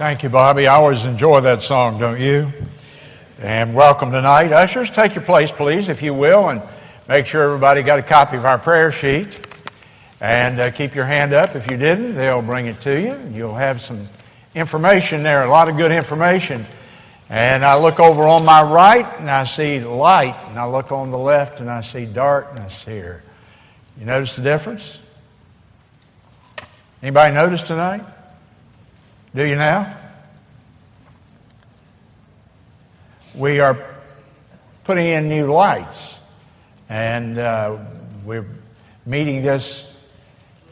Thank you, Bobby. I always enjoy that song, don't you? And welcome tonight. Ushers, take your place, please, if you will, and make sure everybody got a copy of our prayer sheet. And uh, keep your hand up. If you didn't, they'll bring it to you. You'll have some information there, a lot of good information. And I look over on my right and I see light, and I look on the left and I see darkness here. You notice the difference? Anybody notice tonight? Do you now? We are putting in new lights, and uh, we're meeting this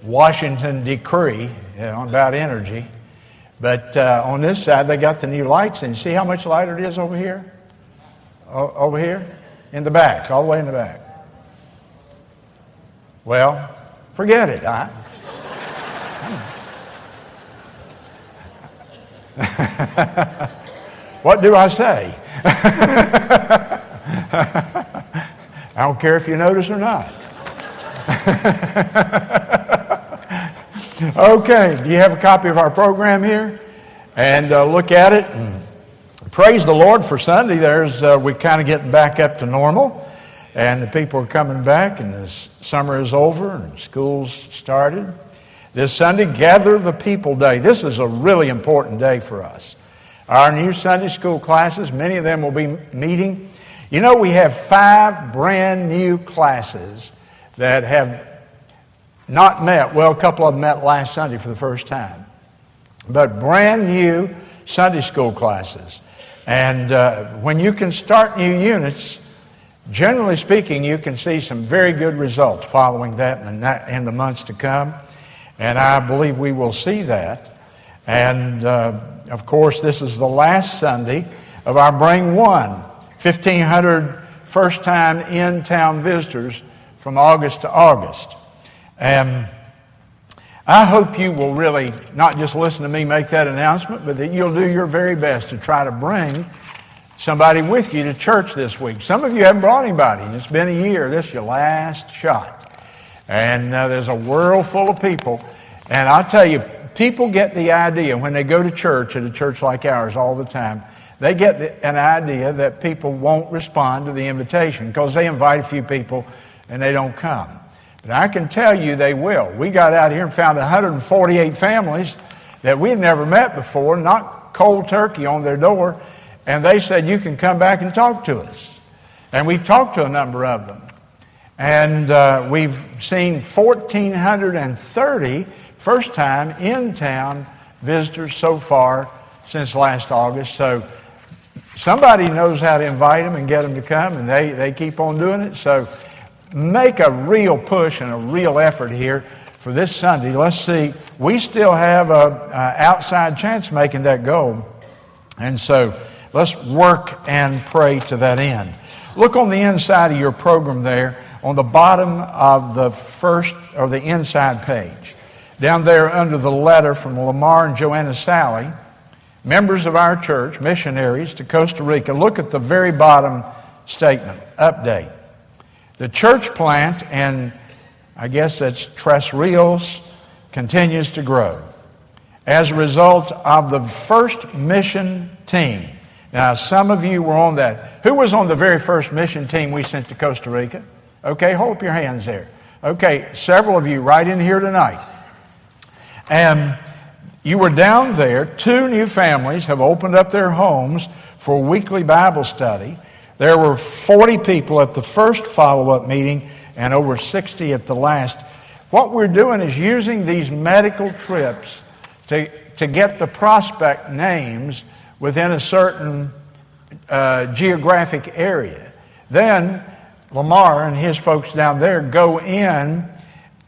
Washington decree you know, about energy. But uh, on this side, they got the new lights in. See how much lighter it is over here? O- over here? In the back, all the way in the back. Well, forget it. I, what do I say? I don't care if you notice or not. okay, do you have a copy of our program here? And uh, look at it. And praise the Lord for Sunday. There's uh, we kind of getting back up to normal, and the people are coming back, and the summer is over, and school's started. This Sunday, Gather the People Day. This is a really important day for us. Our new Sunday school classes, many of them will be meeting. You know, we have five brand new classes that have not met. Well, a couple of them met last Sunday for the first time. But brand new Sunday school classes. And uh, when you can start new units, generally speaking, you can see some very good results following that in the, in the months to come. And I believe we will see that. And uh, of course, this is the last Sunday of our Bring One 1,500 first time in town visitors from August to August. And I hope you will really not just listen to me make that announcement, but that you'll do your very best to try to bring somebody with you to church this week. Some of you haven't brought anybody. It's been a year. This is your last shot. And uh, there's a world full of people. And I'll tell you, people get the idea when they go to church at a church like ours all the time. They get the, an idea that people won't respond to the invitation because they invite a few people and they don't come. But I can tell you they will. We got out here and found 148 families that we had never met before, not cold turkey on their door, and they said, You can come back and talk to us. And we've talked to a number of them. And uh, we've seen 1,430 first time in town visitors so far since last August. So somebody knows how to invite them and get them to come, and they, they keep on doing it. So make a real push and a real effort here for this Sunday. Let's see. We still have a, a outside chance making that goal. And so let's work and pray to that end. Look on the inside of your program there on the bottom of the first or the inside page. Down there under the letter from Lamar and Joanna Sally, members of our church, missionaries to Costa Rica, look at the very bottom statement update. The church plant, and I guess that's Tres Rios, continues to grow as a result of the first mission team. Now, some of you were on that. Who was on the very first mission team we sent to Costa Rica? Okay, hold up your hands there. Okay, several of you right in here tonight. And you were down there. Two new families have opened up their homes for weekly Bible study. There were 40 people at the first follow up meeting and over 60 at the last. What we're doing is using these medical trips to, to get the prospect names within a certain uh, geographic area. Then Lamar and his folks down there go in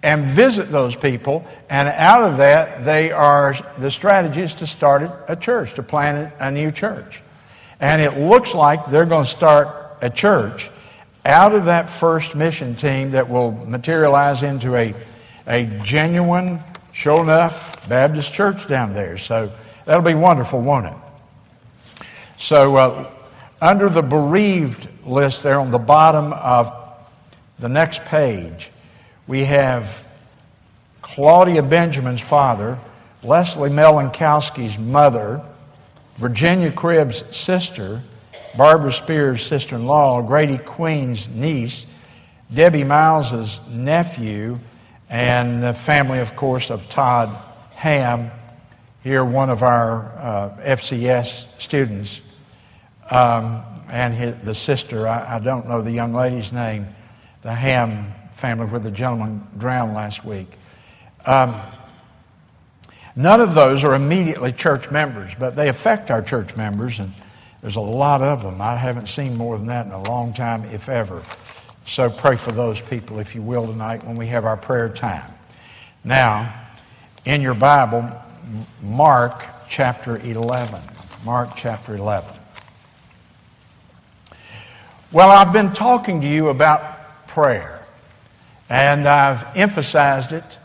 and visit those people, and out of that, they are the strategies to start a church, to plant a new church. And it looks like they're going to start a church out of that first mission team that will materialize into a, a genuine, sure enough, Baptist church down there. So that'll be wonderful, won't it? So, uh, under the bereaved list there on the bottom of the next page, we have Claudia Benjamin's father, Leslie Melankowski's mother, Virginia Cribb's sister, Barbara Spears' sister in law, Grady Queen's niece, Debbie Miles's nephew, and the family, of course, of Todd Ham, here, one of our uh, FCS students, um, and his, the sister, I, I, don't know the young lady's name, the Ham family where the gentleman drowned last week. Um, none of those are immediately church members, but they affect our church members, and there's a lot of them. I haven't seen more than that in a long time, if ever. So pray for those people, if you will, tonight when we have our prayer time. Now, in your Bible, Mark chapter 11. Mark chapter 11. Well, I've been talking to you about prayer, and I've emphasized it,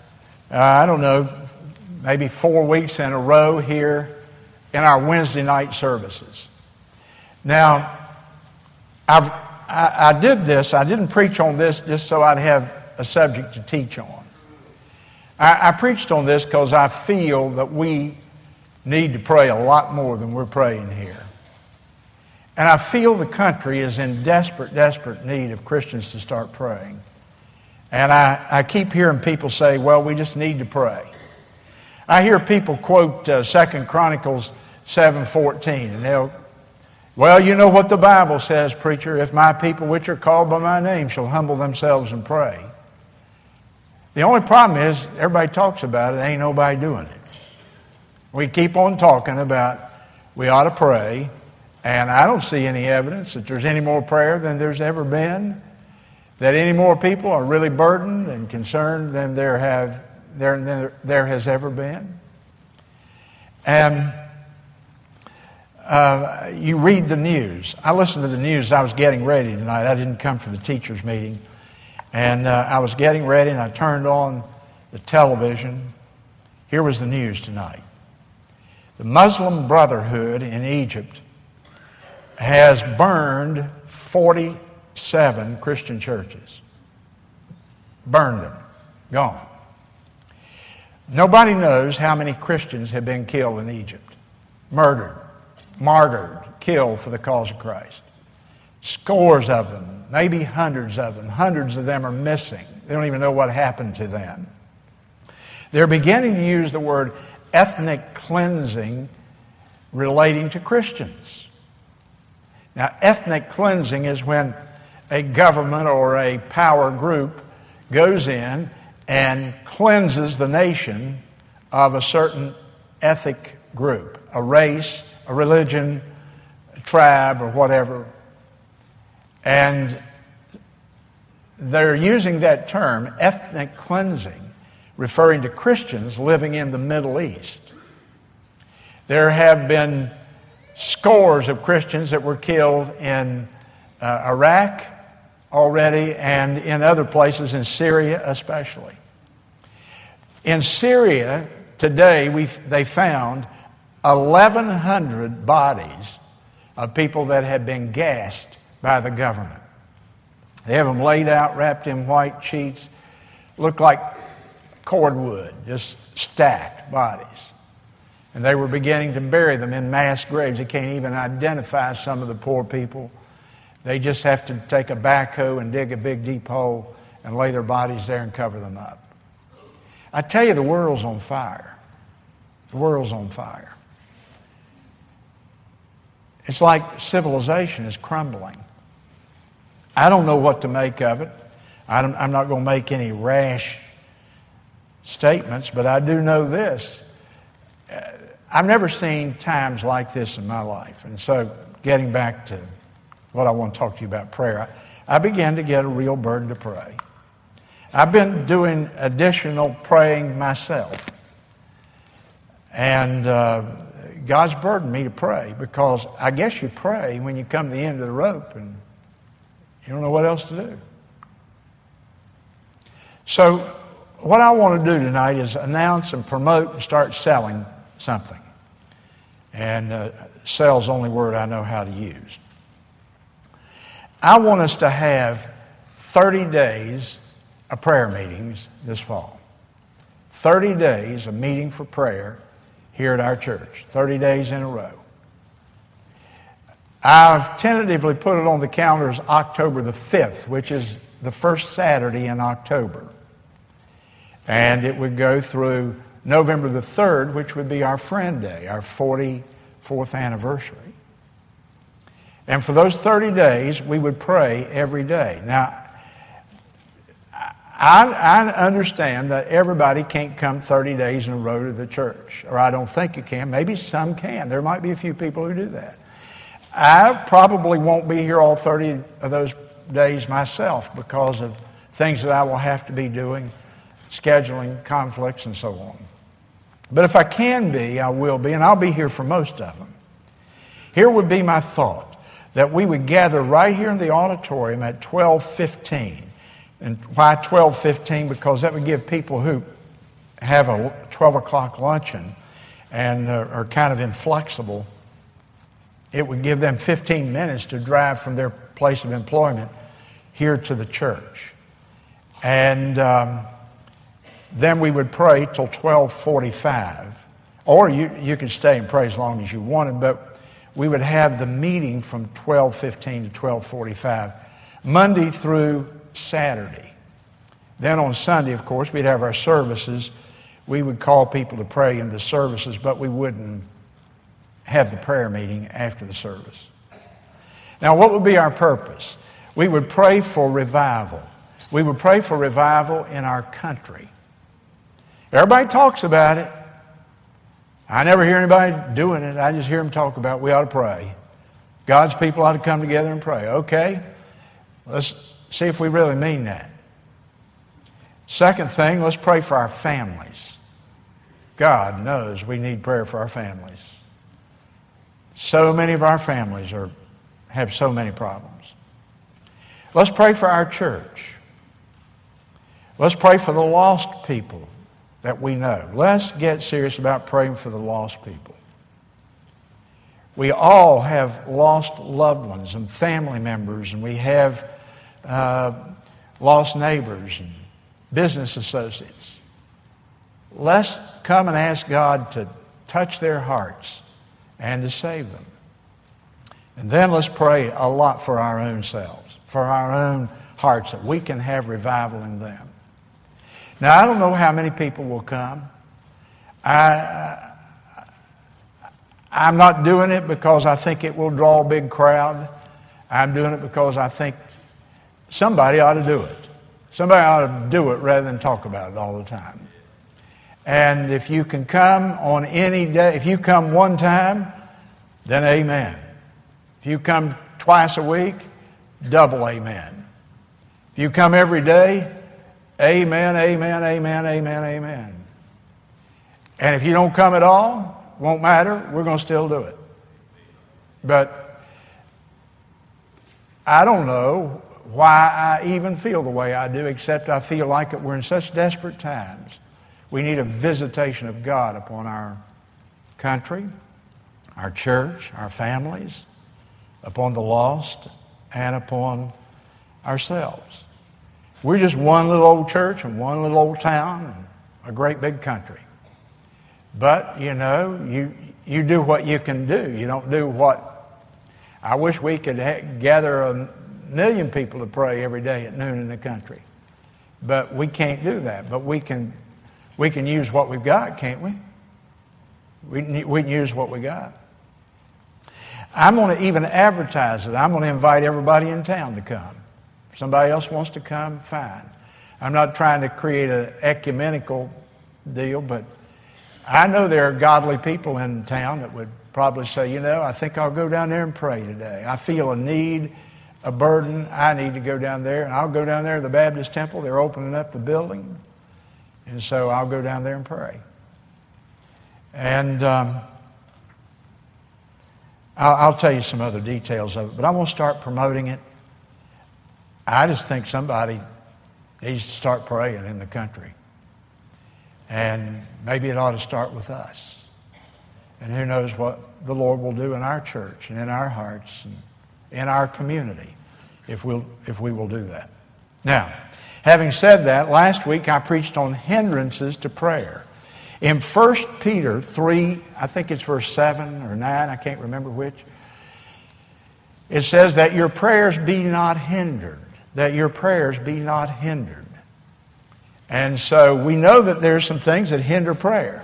uh, I don't know, maybe four weeks in a row here in our Wednesday night services. Now, I've, I, I did this, I didn't preach on this just so I'd have a subject to teach on. I, I preached on this because I feel that we need to pray a lot more than we're praying here. And I feel the country is in desperate, desperate need of Christians to start praying. And I, I keep hearing people say, well, we just need to pray. I hear people quote uh, 2 Chronicles 7.14, and they'll, well, you know what the Bible says, preacher, if my people which are called by my name shall humble themselves and pray. The only problem is everybody talks about it, ain't nobody doing it. We keep on talking about we ought to pray, and I don't see any evidence that there's any more prayer than there's ever been, that any more people are really burdened and concerned than there have there, there, there has ever been. And uh, you read the news. I listened to the news. I was getting ready tonight. I didn't come for the teachers' meeting. And uh, I was getting ready and I turned on the television. Here was the news tonight. The Muslim Brotherhood in Egypt has burned 47 Christian churches. Burned them. Gone. Nobody knows how many Christians have been killed in Egypt. Murdered, martyred, killed for the cause of Christ. Scores of them, maybe hundreds of them. Hundreds of them are missing. They don't even know what happened to them. They're beginning to use the word ethnic cleansing relating to Christians. Now, ethnic cleansing is when a government or a power group goes in and cleanses the nation of a certain ethnic group, a race, a religion, a tribe, or whatever. And they're using that term, ethnic cleansing, referring to Christians living in the Middle East. There have been scores of Christians that were killed in uh, Iraq already and in other places, in Syria especially. In Syria, today, we they found 1,100 bodies of people that had been gassed by the government. They have them laid out, wrapped in white sheets, look like cordwood, just stacked bodies. And they were beginning to bury them in mass graves. They can't even identify some of the poor people. They just have to take a backhoe and dig a big deep hole and lay their bodies there and cover them up. I tell you, the world's on fire. The world's on fire. It's like civilization is crumbling. I don't know what to make of it. I'm not going to make any rash statements, but I do know this. I've never seen times like this in my life. And so, getting back to what I want to talk to you about prayer, I began to get a real burden to pray. I've been doing additional praying myself. And uh, God's burdened me to pray because I guess you pray when you come to the end of the rope and you don't know what else to do. So, what I want to do tonight is announce and promote and start selling something. And uh, sell's the only word I know how to use. I want us to have 30 days of prayer meetings this fall. 30 days of meeting for prayer here at our church, 30 days in a row. I've tentatively put it on the calendar as October the 5th, which is the first Saturday in October. And it would go through November the 3rd, which would be our Friend Day, our 44th anniversary. And for those 30 days, we would pray every day. Now, I, I, understand that everybody can't come 30 days in a row to the church, or I don't think you can. Maybe some can. There might be a few people who do that. I probably won't be here all 30 of those days myself because of things that I will have to be doing, scheduling conflicts, and so on. But if I can be, I will be, and I'll be here for most of them. Here would be my thought that we would gather right here in the auditorium at 1215. And why 1215? Because that would give people who have a 12 o'clock luncheon and are kind of inflexible, it would give them 15 minutes to drive from their place of employment here to the church. And um, then we would pray till 1245. Or you, you could stay and pray as long as you wanted, but we would have the meeting from 1215 to 1245, Monday through Saturday. Then on Sunday, of course, we'd have our services. We would call people to pray in the services, but we wouldn't have the prayer meeting after the service. Now, what would be our purpose? We would pray for revival. We would pray for revival in our country. Everybody talks about it. I never hear anybody doing it. I just hear them talk about we ought to pray. God's people ought to come together and pray. Okay, let's see if we really mean that. Second thing, let's pray for our families. God knows we need prayer for our families. So many of our families are, have so many problems. Let's pray for our church. Let's pray for the lost people that we know. Let's get serious about praying for the lost people. We all have lost loved ones and family members, and we have uh, lost neighbors and business associates. Let's come and ask God to touch their hearts and to save them. And then let's pray a lot for our own selves, for our own hearts, that we can have revival in them. Now, I don't know how many people will come. I, I'm not doing it because I think it will draw a big crowd. I'm doing it because I think somebody ought to do it. Somebody ought to do it rather than talk about it all the time. And if you can come on any day, if you come one time, then amen. If you come twice a week, double amen. If you come every day, Amen, amen, amen, amen, amen. And if you don't come at all, won't matter, we're going to still do it. But I don't know why I even feel the way I do, except I feel like it. We're in such desperate times. We need a visitation of God upon our country, our church, our families, upon the lost, and upon ourselves. We're just one little old church and one little old town and a great big country. But, you know, you, you do what you can do. You don't do what. I wish we could ha- gather a million people to pray every day at noon in the country. But we can't do that. But we can, we can use what we've got, can't we? We, we can use what we got. I'm going to even advertise it. I'm going to invite everybody in town to come somebody else wants to come, fine. I'm not trying to create an ecumenical deal, but I know there are godly people in town that would probably say, you know, I think I'll go down there and pray today. I feel a need, a burden. I need to go down there. And I'll go down there to the Baptist temple. They're opening up the building. And so I'll go down there and pray. And um, I'll, I'll tell you some other details of it, but going to start promoting it I just think somebody needs to start praying in the country. And maybe it ought to start with us. And who knows what the Lord will do in our church and in our hearts and in our community if, we'll, if we will do that. Now, having said that, last week I preached on hindrances to prayer. In 1 Peter 3, I think it's verse 7 or 9, I can't remember which, it says that your prayers be not hindered. That your prayers be not hindered. And so we know that there are some things that hinder prayer.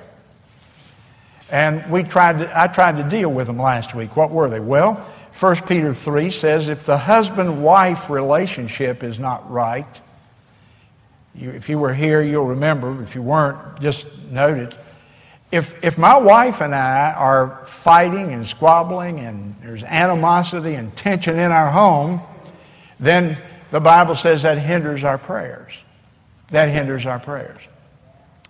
And we tried to, I tried to deal with them last week. What were they? Well, 1 Peter 3 says if the husband wife relationship is not right, you, if you were here, you'll remember. If you weren't, just note it. If, if my wife and I are fighting and squabbling and there's animosity and tension in our home, then the Bible says that hinders our prayers. That hinders our prayers.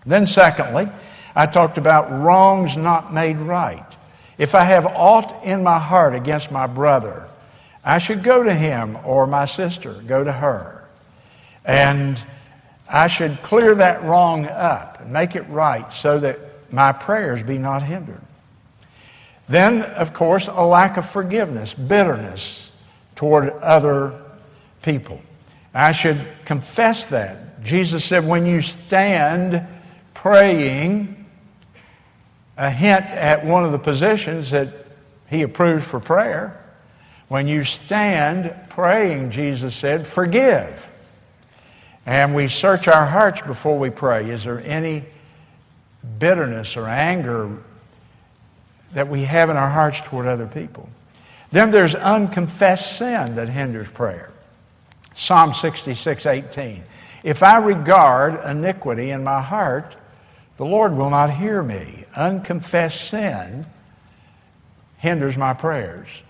Then, secondly, I talked about wrongs not made right. If I have aught in my heart against my brother, I should go to him or my sister, go to her. And I should clear that wrong up and make it right so that my prayers be not hindered. Then, of course, a lack of forgiveness, bitterness toward other people. I should confess that. Jesus said, when you stand praying, a hint at one of the positions that he approved for prayer. When you stand praying, Jesus said, forgive. And we search our hearts before we pray. Is there any bitterness or anger that we have in our hearts toward other people. Then there's unconfessed sin that hinders prayer. Psalm 66, 18. If I regard iniquity in my heart, the Lord will not hear me. Unconfessed sin hinders my prayers.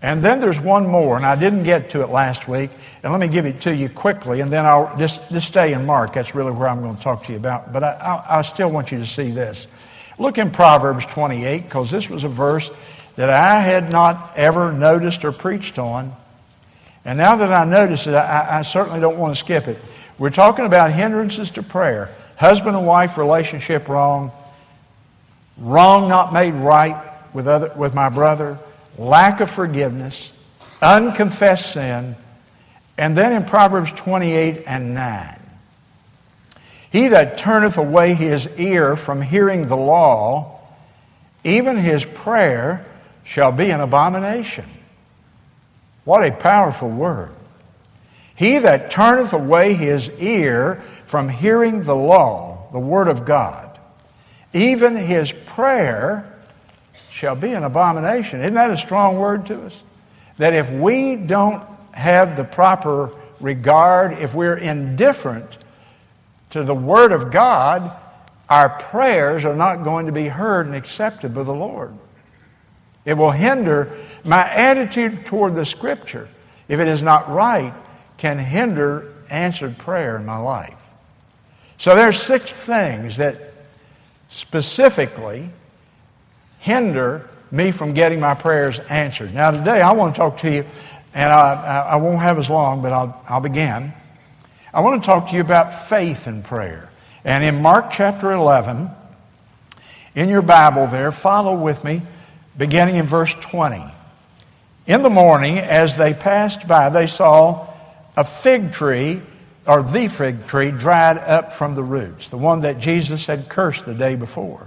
And then there's one more, and I didn't get to it last week, and let me give it to you quickly, and then I'll just, just stay in Mark. That's really where I'm going to talk to you about. But I, I, I still want you to see this. Look in Proverbs 28, because this was a verse that I had not ever noticed or preached on. And now that I notice it, I, I certainly don't want to skip it. We're talking about hindrances to prayer husband and wife relationship wrong, wrong not made right with, other, with my brother lack of forgiveness, unconfessed sin, and then in Proverbs 28 and 9. He that turneth away his ear from hearing the law, even his prayer shall be an abomination. What a powerful word. He that turneth away his ear from hearing the law, the word of God, even his prayer shall be an abomination. Isn't that a strong word to us? That if we don't have the proper regard, if we're indifferent to the Word of God, our prayers are not going to be heard and accepted by the Lord. It will hinder my attitude toward the Scripture, if it is not right, can hinder answered prayer in my life. So there's six things that specifically hinder me from getting my prayers answered. Now, today I want to talk to you, and I, I won't have as long, but I'll, I'll begin. I want to talk to you about faith and prayer. And in Mark chapter 11, in your Bible there, follow with me, beginning in verse 20. In the morning, as they passed by, they saw a fig tree, or the fig tree, dried up from the roots, the one that Jesus had cursed the day before.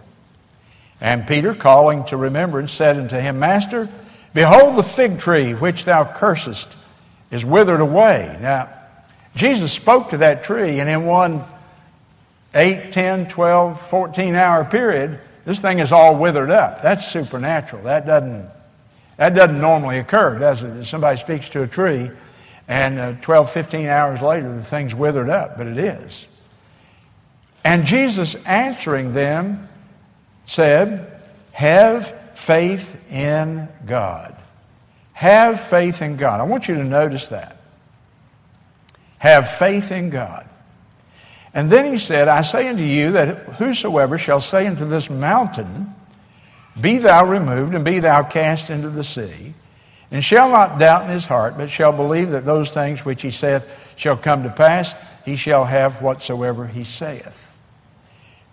And Peter, calling to remembrance, said unto him, Master, behold the fig tree which thou cursest is withered away. Now, Jesus spoke to that tree, and in one 8, 10, 12, 14 hour period, this thing is all withered up. That's supernatural. That doesn't, that doesn't normally occur, does it? Somebody speaks to a tree, and uh, 12, 15 hours later, the thing's withered up, but it is. And Jesus answering them said, Have faith in God. Have faith in God. I want you to notice that. Have faith in God. And then he said, I say unto you that whosoever shall say unto this mountain, Be thou removed, and be thou cast into the sea, and shall not doubt in his heart, but shall believe that those things which he saith shall come to pass, he shall have whatsoever he saith.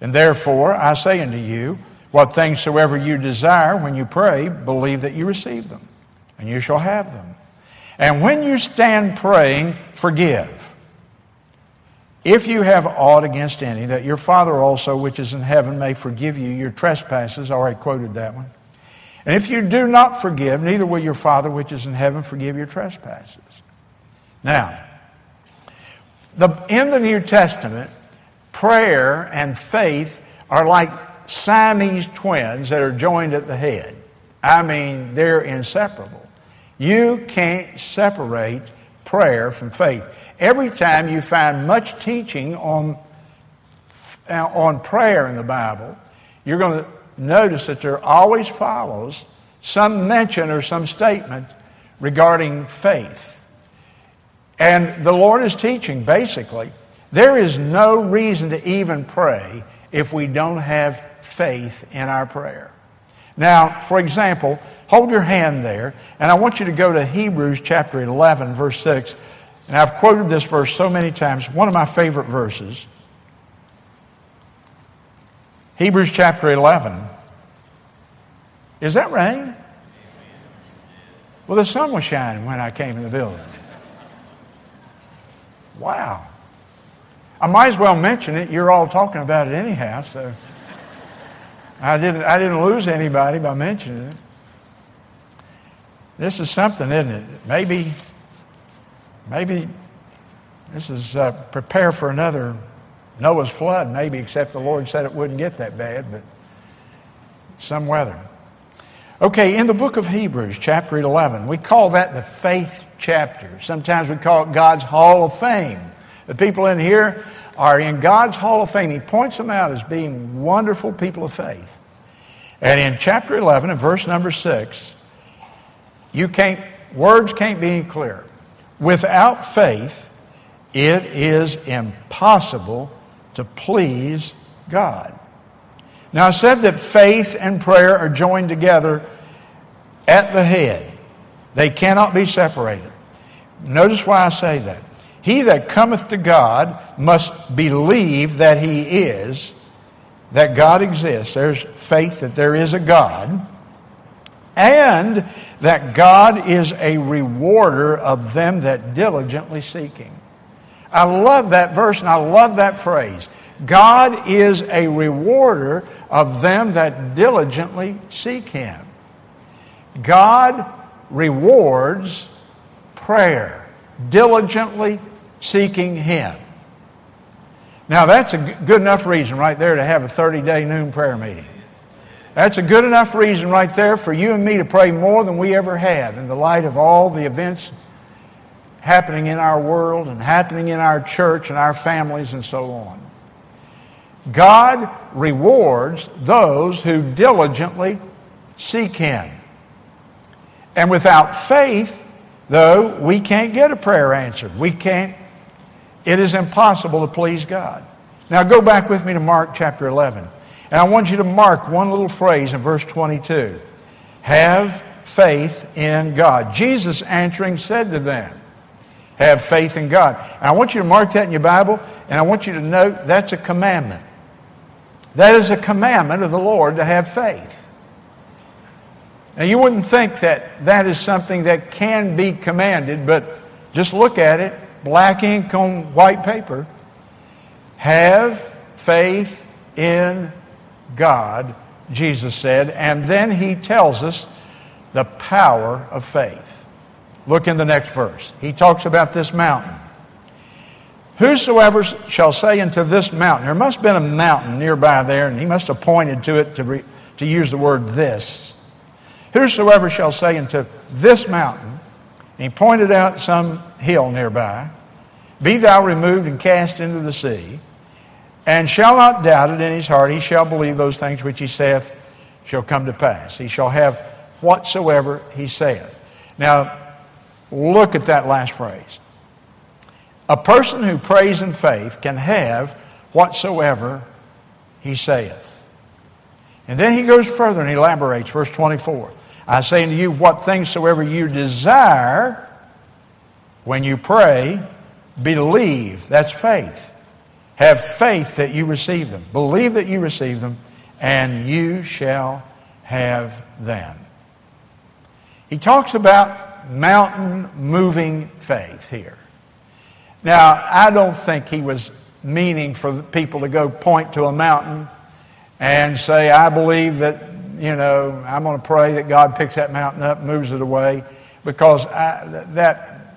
And therefore, I say unto you, what things soever you desire when you pray, believe that you receive them, and you shall have them. And when you stand praying, forgive. If you have aught against any, that your Father also, which is in heaven, may forgive you your trespasses. I already quoted that one. And if you do not forgive, neither will your Father which is in heaven forgive your trespasses. Now, the, in the New Testament, prayer and faith are like Siamese twins that are joined at the head. I mean, they're inseparable. You can't separate prayer from faith. Every time you find much teaching on, uh, on prayer in the Bible, you're going to notice that there always follows some mention or some statement regarding faith. And the Lord is teaching basically there is no reason to even pray if we don't have faith in our prayer. Now, for example, hold your hand there, and I want you to go to Hebrews chapter 11, verse 6. And I've quoted this verse so many times, one of my favorite verses. Hebrews chapter 11. Is that rain? Well, the sun was shining when I came in the building. Wow. I might as well mention it. You're all talking about it anyhow, so I didn't, I didn't lose anybody by mentioning it. This is something, isn't it? Maybe, maybe this is uh, prepare for another Noah's flood, maybe, except the Lord said it wouldn't get that bad, but some weather. Okay, in the book of Hebrews, chapter 11, we call that the faith chapter. Sometimes we call it God's Hall of Fame. The people in here are in God's Hall of Fame. He points them out as being wonderful people of faith. And in chapter 11 and verse number 6, you can't, words can't be any clearer. Without faith, it is impossible to please God. Now, I said that faith and prayer are joined together at the head. They cannot be separated. Notice why I say that. He that cometh to God must believe that he is, that God exists. There's faith that there is a God, and that God is a rewarder of them that diligently seek him. I love that verse and I love that phrase. God is a rewarder of them that diligently seek him. God rewards prayer, diligently seeking Him. Now, that's a good enough reason right there to have a 30 day noon prayer meeting. That's a good enough reason right there for you and me to pray more than we ever have in the light of all the events happening in our world and happening in our church and our families and so on. God rewards those who diligently seek Him. And without faith, though, we can't get a prayer answered. We can't, it is impossible to please God. Now go back with me to Mark chapter 11. And I want you to mark one little phrase in verse 22. Have faith in God. Jesus answering said to them, Have faith in God. And I want you to mark that in your Bible, and I want you to note that's a commandment. That is a commandment of the Lord to have faith. Now, you wouldn't think that that is something that can be commanded, but just look at it black ink on white paper. Have faith in God, Jesus said, and then he tells us the power of faith. Look in the next verse. He talks about this mountain. Whosoever shall say unto this mountain, there must have been a mountain nearby there, and he must have pointed to it to, re, to use the word this. Whosoever shall say unto this mountain, he pointed out some hill nearby, Be thou removed and cast into the sea, and shall not doubt it in his heart, he shall believe those things which he saith shall come to pass. He shall have whatsoever he saith. Now, look at that last phrase. A person who prays in faith can have whatsoever he saith. And then he goes further and elaborates, verse 24. I say unto you, what things soever you desire when you pray, believe. That's faith. Have faith that you receive them. Believe that you receive them, and you shall have them. He talks about mountain moving faith here. Now, I don't think he was meaning for people to go point to a mountain and say, I believe that you know, I'm going to pray that God picks that mountain up, moves it away, because I, that,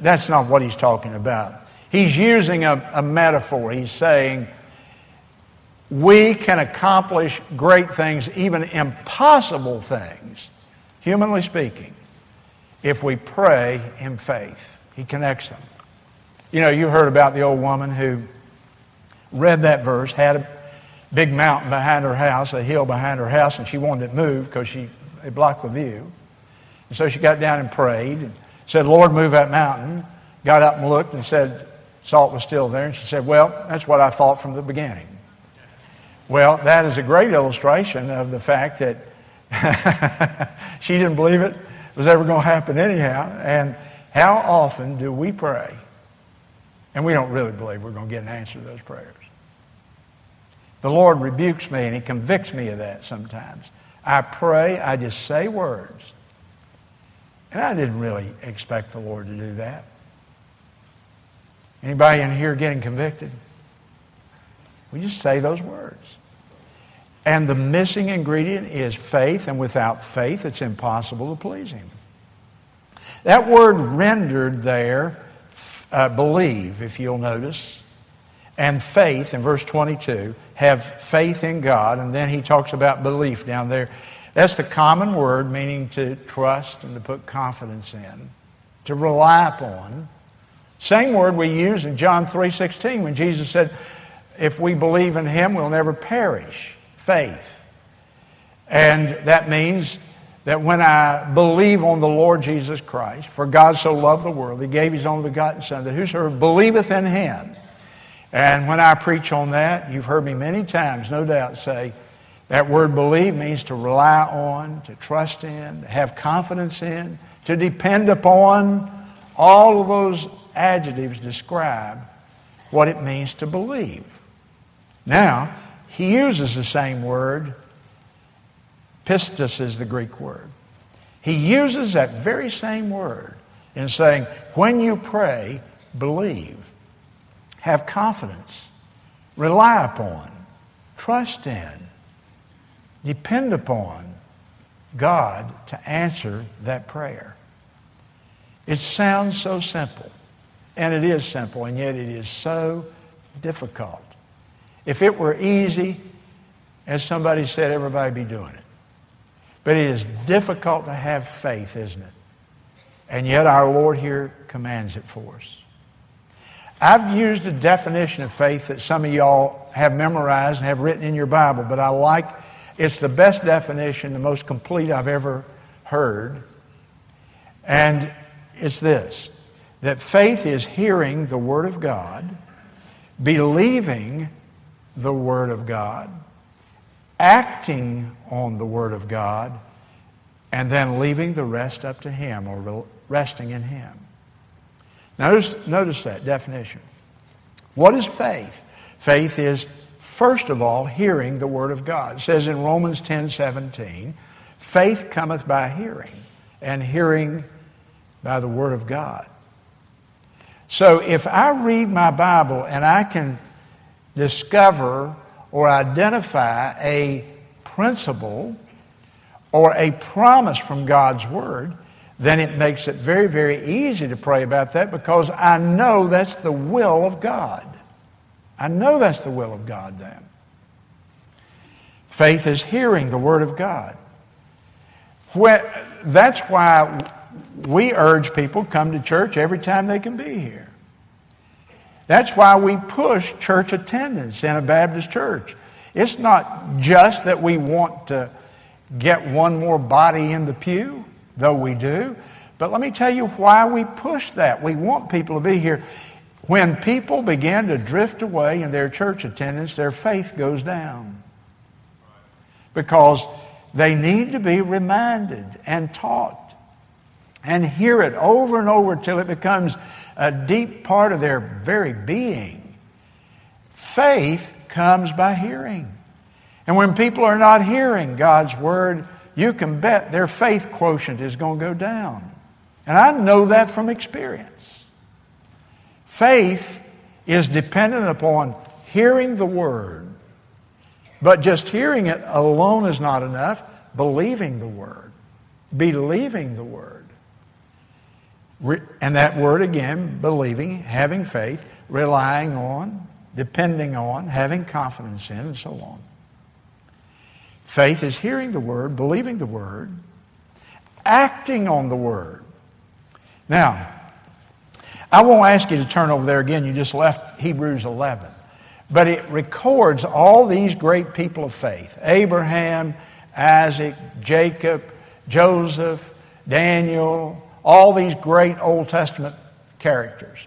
that's not what he's talking about. He's using a, a metaphor. He's saying, we can accomplish great things, even impossible things, humanly speaking, if we pray in faith. He connects them. You know, you heard about the old woman who read that verse, had a big mountain behind her house, a hill behind her house, and she wanted it moved because she it blocked the view. And so she got down and prayed and said, Lord, move that mountain. Got up and looked and said, salt was still there. And she said, Well, that's what I thought from the beginning. Well, that is a great illustration of the fact that she didn't believe it was ever going to happen anyhow. And how often do we pray and we don't really believe we're going to get an answer to those prayers? The Lord rebukes me and He convicts me of that sometimes. I pray, I just say words. And I didn't really expect the Lord to do that. Anybody in here getting convicted? We just say those words. And the missing ingredient is faith, and without faith, it's impossible to please Him. That word rendered there, uh, believe, if you'll notice, and faith in verse 22, have faith in God, and then he talks about belief down there. That's the common word meaning to trust and to put confidence in, to rely upon. Same word we use in John 3:16 when Jesus said, "If we believe in him, we'll never perish." Faith. And that means that when I believe on the Lord Jesus Christ, for God so loved the world, he gave his only begotten Son, that whosoever believeth in him. And when I preach on that, you've heard me many times, no doubt, say that word believe means to rely on, to trust in, to have confidence in, to depend upon. All of those adjectives describe what it means to believe. Now, he uses the same word. Pistis is the Greek word. He uses that very same word in saying, when you pray, believe, have confidence, rely upon, trust in, depend upon God to answer that prayer. It sounds so simple, and it is simple, and yet it is so difficult. If it were easy, as somebody said, everybody be doing it. But it is difficult to have faith, isn't it? And yet our Lord here commands it for us. I've used a definition of faith that some of y'all have memorized and have written in your Bible, but I like it's the best definition, the most complete I've ever heard. And it's this that faith is hearing the Word of God, believing the Word of God, acting on the Word of God, and then leaving the rest up to Him or resting in Him. Notice, notice that definition. What is faith? Faith is, first of all, hearing the Word of God. It says in Romans 10 17, faith cometh by hearing, and hearing by the Word of God. So if I read my Bible and I can discover or identify a principle or a promise from God's Word, then it makes it very, very easy to pray about that because I know that's the will of God. I know that's the will of God then. Faith is hearing the Word of God. When, that's why we urge people come to church every time they can be here. That's why we push church attendance in a Baptist church. It's not just that we want to get one more body in the pew though we do. But let me tell you why we push that. We want people to be here. When people begin to drift away in their church attendance, their faith goes down. Because they need to be reminded and taught and hear it over and over until it becomes a deep part of their very being. Faith comes by hearing. And when people are not hearing God's word, you can bet their faith quotient is going to go down. And I know that from experience. Faith is dependent upon hearing the word, But just hearing it alone is not enough. Believing the Word. Believing the Word. And that word again, believing, having faith, relying on, depending on, having confidence in, and so on. Faith is hearing the word, believing the word, acting on the word. Now, I won't ask you to turn over there again. You just left Hebrews 11. But it records all these great people of faith Abraham, Isaac, Jacob, Joseph, Daniel, all these great Old Testament characters.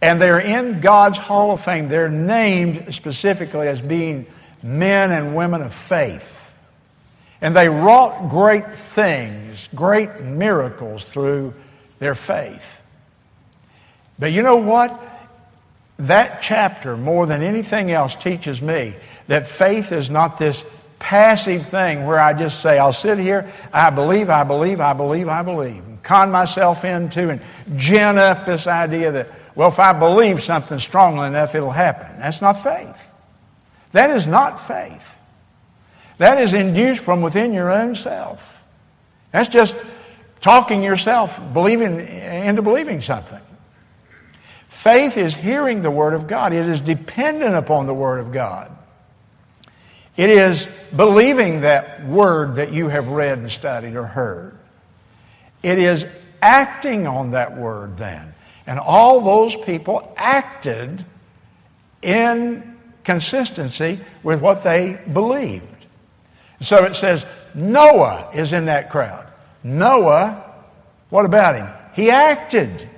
And they're in God's Hall of Fame. They're named specifically as being men and women of faith. And they wrought great things, great miracles through their faith. But you know what? That chapter, more than anything else, teaches me that faith is not this passive thing where I just say, I'll sit here, I believe, I believe, I believe, I believe, con myself into and gin up this idea that, well, if I believe something strongly enough, it'll happen. That's not faith. That is not faith. That is induced from within your own self. That's just talking yourself believing into believing something. Faith is hearing the Word of God. It is dependent upon the Word of God. It is believing that word that you have read and studied or heard. It is acting on that word then. And all those people acted in consistency with what they believed. So it says Noah is in that crowd. Noah, what about him? He acted.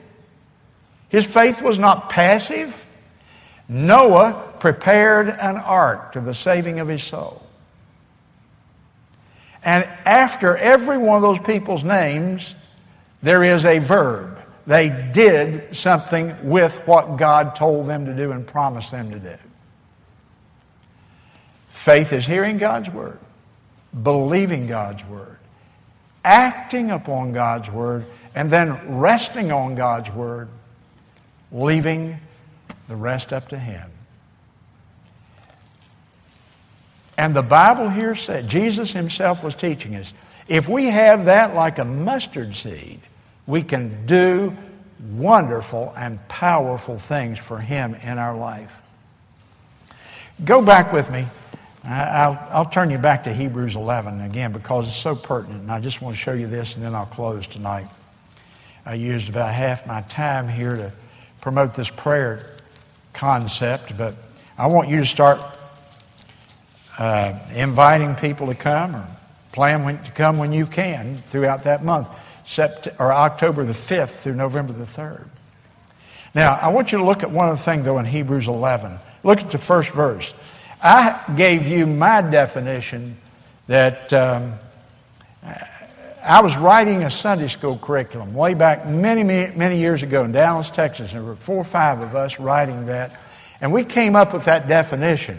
His faith was not passive. Noah prepared an ark to the saving of his soul. And after every one of those people's names, there is a verb. They did something with what God told them to do and promised them to do. Faith is hearing God's word, believing God's word, acting upon God's word, and then resting on God's word, leaving the rest up to Him. And the Bible here said, Jesus himself was teaching us, if we have that like a mustard seed, we can do wonderful and powerful things for him in our life. Go back with me. I'll, I'll turn you back to Hebrews 11 again because it's so pertinent, and I just want to show you this, and then I'll close tonight. I used about half my time here to promote this prayer concept, but I want you to start uh, inviting people to come or plan when, to come when you can throughout that month, Sept- or October the 5th through November the 3rd. Now, I want you to look at one other thing, though, in Hebrews 11. Look at the first verse. I gave you my definition that um, I was writing a Sunday school curriculum way back many, many, many years ago in Dallas, Texas. There were four or five of us writing that. And we came up with that definition.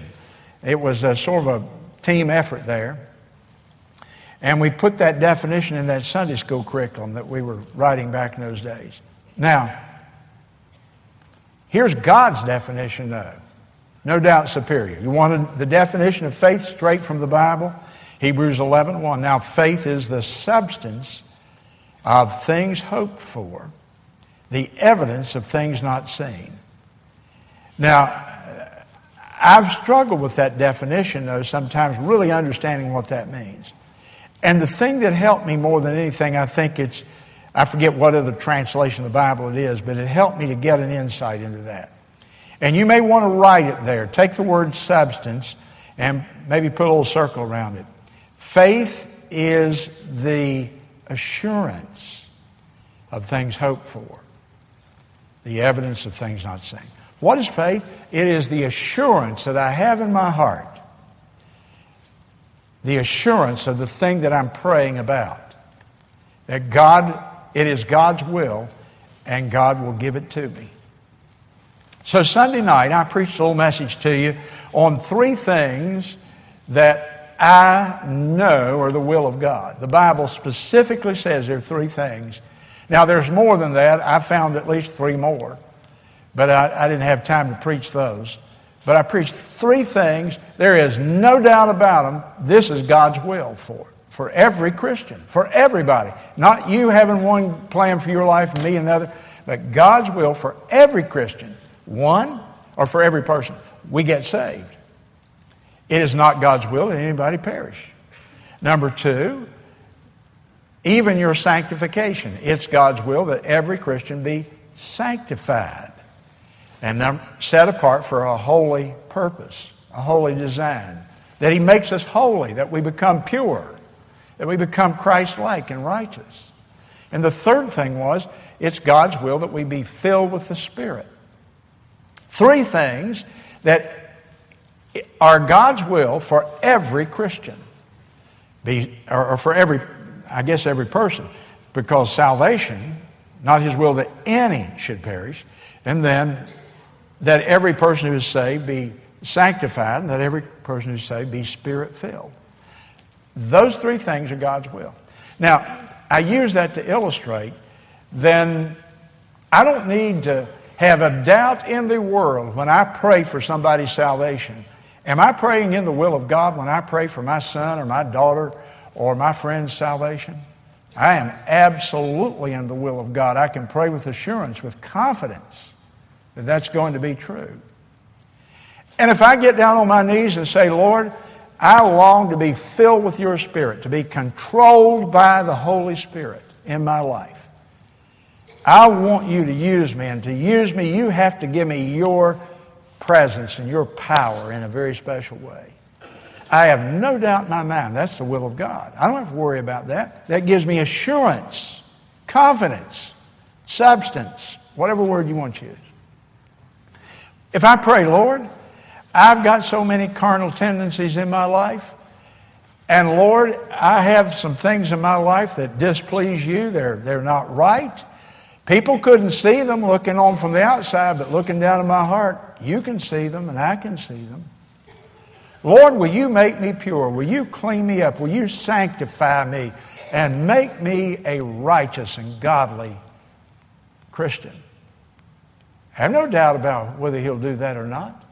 It was a sort of a team effort there. And we put that definition in that Sunday school curriculum that we were writing back in those days. Now, here's God's definition, though. No doubt superior. You wanted the definition of faith straight from the Bible? Hebrews 11 1. Now, faith is the substance of things hoped for, the evidence of things not seen. Now, I've struggled with that definition, though, sometimes really understanding what that means. And the thing that helped me more than anything, I think it's, I forget what other translation of the Bible it is, but it helped me to get an insight into that. And you may want to write it there. Take the word substance and maybe put a little circle around it. Faith is the assurance of things hoped for, the evidence of things not seen. What is faith? It is the assurance that I have in my heart, the assurance of the thing that I'm praying about. That God, it is God's will, and God will give it to me. So, Sunday night, I preached a little message to you on three things that I know are the will of God. The Bible specifically says there are three things. Now, there's more than that. I found at least three more but I, I didn't have time to preach those. But I preached three things. There is no doubt about them. This is God's will for for every Christian, for everybody. Not you having one plan for your life and me another, but God's will for every Christian. One, or for every person. We get saved. It is not God's will that anybody perish. Number two, even your sanctification. It's God's will that every Christian be sanctified and they're set apart for a holy purpose, a holy design. That He makes us holy, that we become pure, that we become Christ like and righteous. And the third thing was, it's God's will that we be filled with the Spirit. Three things that are God's will for every Christian, be, or for every, I guess, every person, because salvation, not His will that any should perish, and then that every person who is saved be sanctified, and that every person who is saved be spirit filled. Those three things are God's will. Now, I use that to illustrate, then I don't need to have a doubt in the world when I pray for somebody's salvation. Am I praying in the will of God when I pray for my son or my daughter or my friend's salvation? I am absolutely in the will of God. I can pray with assurance, with confidence that that's going to be true. And if I get down on my knees and say, Lord, I long to be filled with your Spirit, to be controlled by the Holy Spirit in my life. I want you to use me, and to use me, you have to give me your presence and your power in a very special way. I have no doubt in my mind that's the will of God. I don't have to worry about that. That gives me assurance, confidence, substance, whatever word you want to use. If I pray, Lord, I've got so many carnal tendencies in my life. And Lord, I have some things in my life that displease you. They're, they're not right. People couldn't see them looking on from the outside, but looking down in my heart, you can see them and I can see them. Lord, will you make me pure? Will you clean me up? Will you sanctify me and make me a righteous and godly Christian? I have no doubt about whether he'll do that or not.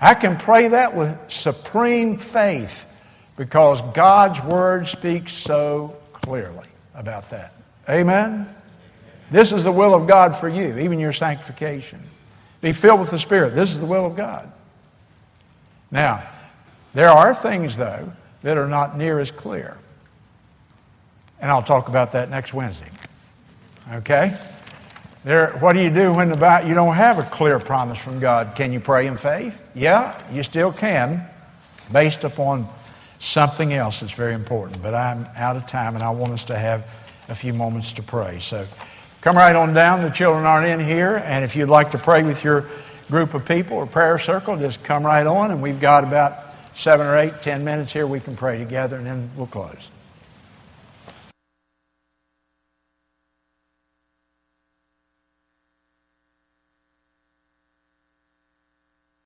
I can pray that with supreme faith because God's word speaks so clearly about that. Amen? This is the will of God for you, even your sanctification. Be filled with the Spirit. This is the will of God. Now, there are things, though, that are not near as clear. And I'll talk about that next Wednesday. Okay? There, what do you do when about you don't have a clear promise from God? Can you pray in faith? Yeah, you still can, based upon something else that's very important. But I'm out of time, and I want us to have a few moments to pray. So come right on down. The children aren't in here, and if you'd like to pray with your group of people or prayer circle, just come right on. And we've got about seven or eight, ten minutes here. We can pray together, and then we'll close.